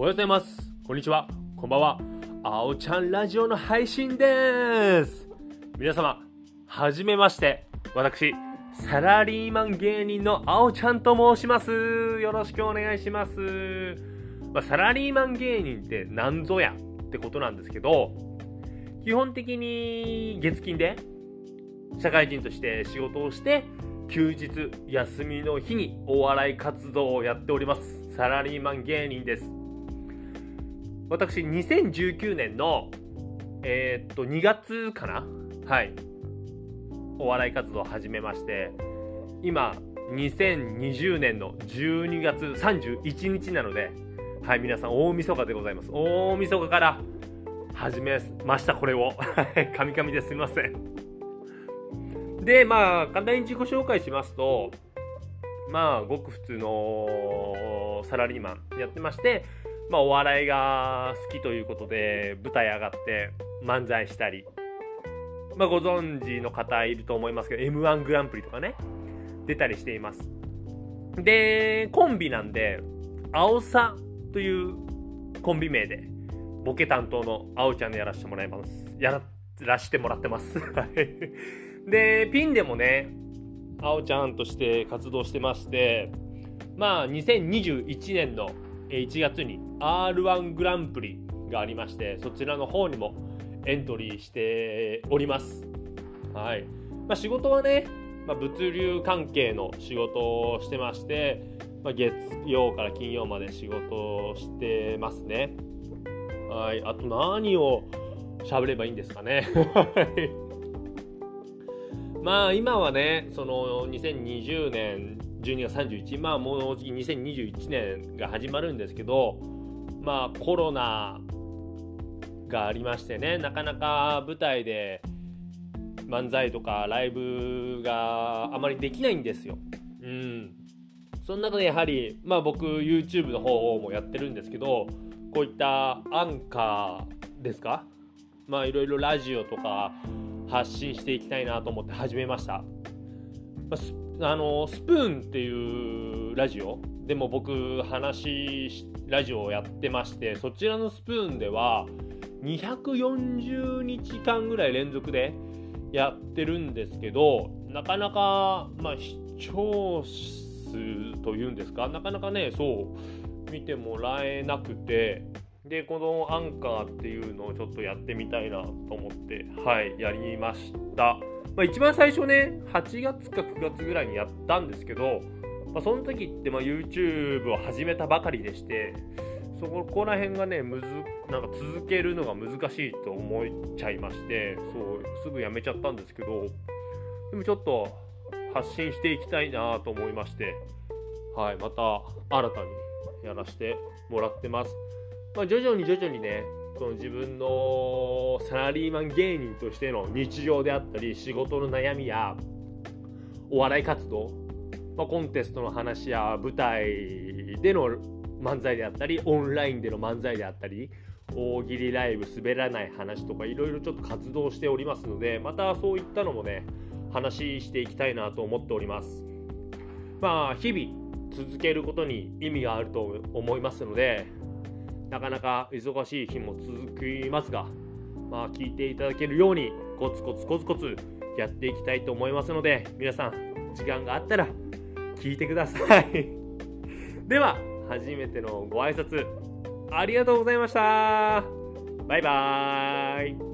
おはようございます。こんにちは。こんばんは。あおちゃんラジオの配信です。皆様、はじめまして。私、サラリーマン芸人のあおちゃんと申します。よろしくお願いします。まあ、サラリーマン芸人って何ぞやってことなんですけど、基本的に月金で社会人として仕事をして、休日、休みの日にお笑い活動をやっております。サラリーマン芸人です。私、2019年の、えーっと、2月かな？はい。お笑い活動を始めまして、今、2020年の12月31日なので、はい、皆さん、大晦日でございます。大晦日から始めました、これを。カミカミですみません。で、まあ、簡単に自己紹介しますと、まあ、ごく普通のサラリーマンやってまして、まあ、お笑いが好きということで、舞台上がって漫才したり、まあ、ご存知の方いると思いますけど、M1 グランプリとかね、出たりしています。で、コンビなんで、青さというコンビ名で、ボケ担当の青ちゃんでやらせてもらいます。やらしてもらってます。で、ピンでもね、青ちゃんとして活動してまして、まあ、2021年の1月に R1 グランプリがありまして、そちらの方にもエントリーしております。はい。まあ、仕事はね、まあ、物流関係の仕事をしてまして、まあ、月曜から金曜まで仕事をしてますね。はい。あと何を喋ればいいんですかね。はいまあ今はね、その2020年12月31、まあもうじき2021年が始まるんですけど、まあコロナがありましてね、なかなか舞台で漫才とかライブがあまりできないんですよ。うん。その中でやはり、まあ僕 YouTube の方もやってるんですけど、こういったアンカーですか？まあいろいろラジオとか、発信していきたいなと思って始めました。まあ、スあのスプーンっていうラジオでも僕話ラジオをやってましてそちらのスプーンでは240日間ぐらい連続でやってるんですけどなかなか、まあ、視聴数というんですかなかなかねそう見てもらえなくてでこのアンカーっていうのをちょっとやってみたいなと思ってはいやりました、まあ、一番最初ね8月か9月ぐらいにやったんですけど、まあ、その時ってまあ YouTube を始めたばかりでしてそこら辺がねむずなんか続けるのが難しいと思っちゃいましてそうすぐやめちゃったんですけどでもちょっと発信していきたいなと思いましてはいまた新たにやらせてもらってます。まあ、徐々に徐々にねその自分のサラリーマン芸人としての日常であったり仕事の悩みやお笑い活動、まあ、コンテストの話や舞台での漫才であったりオンラインでの漫才であったり大喜利ライブ滑らない話とかいろいろちょっと活動しておりますのでまたそういったのもね話していきたいなと思っております。まあ日々続けることに意味があると思いますのでなかなか忙しい日も続きますが、まあ、聞いていただけるようにコツコツコツコツやっていきたいと思いますので皆さん時間があったら聞いてください。では初めてのご挨拶ありがとうございました。バイバーイ。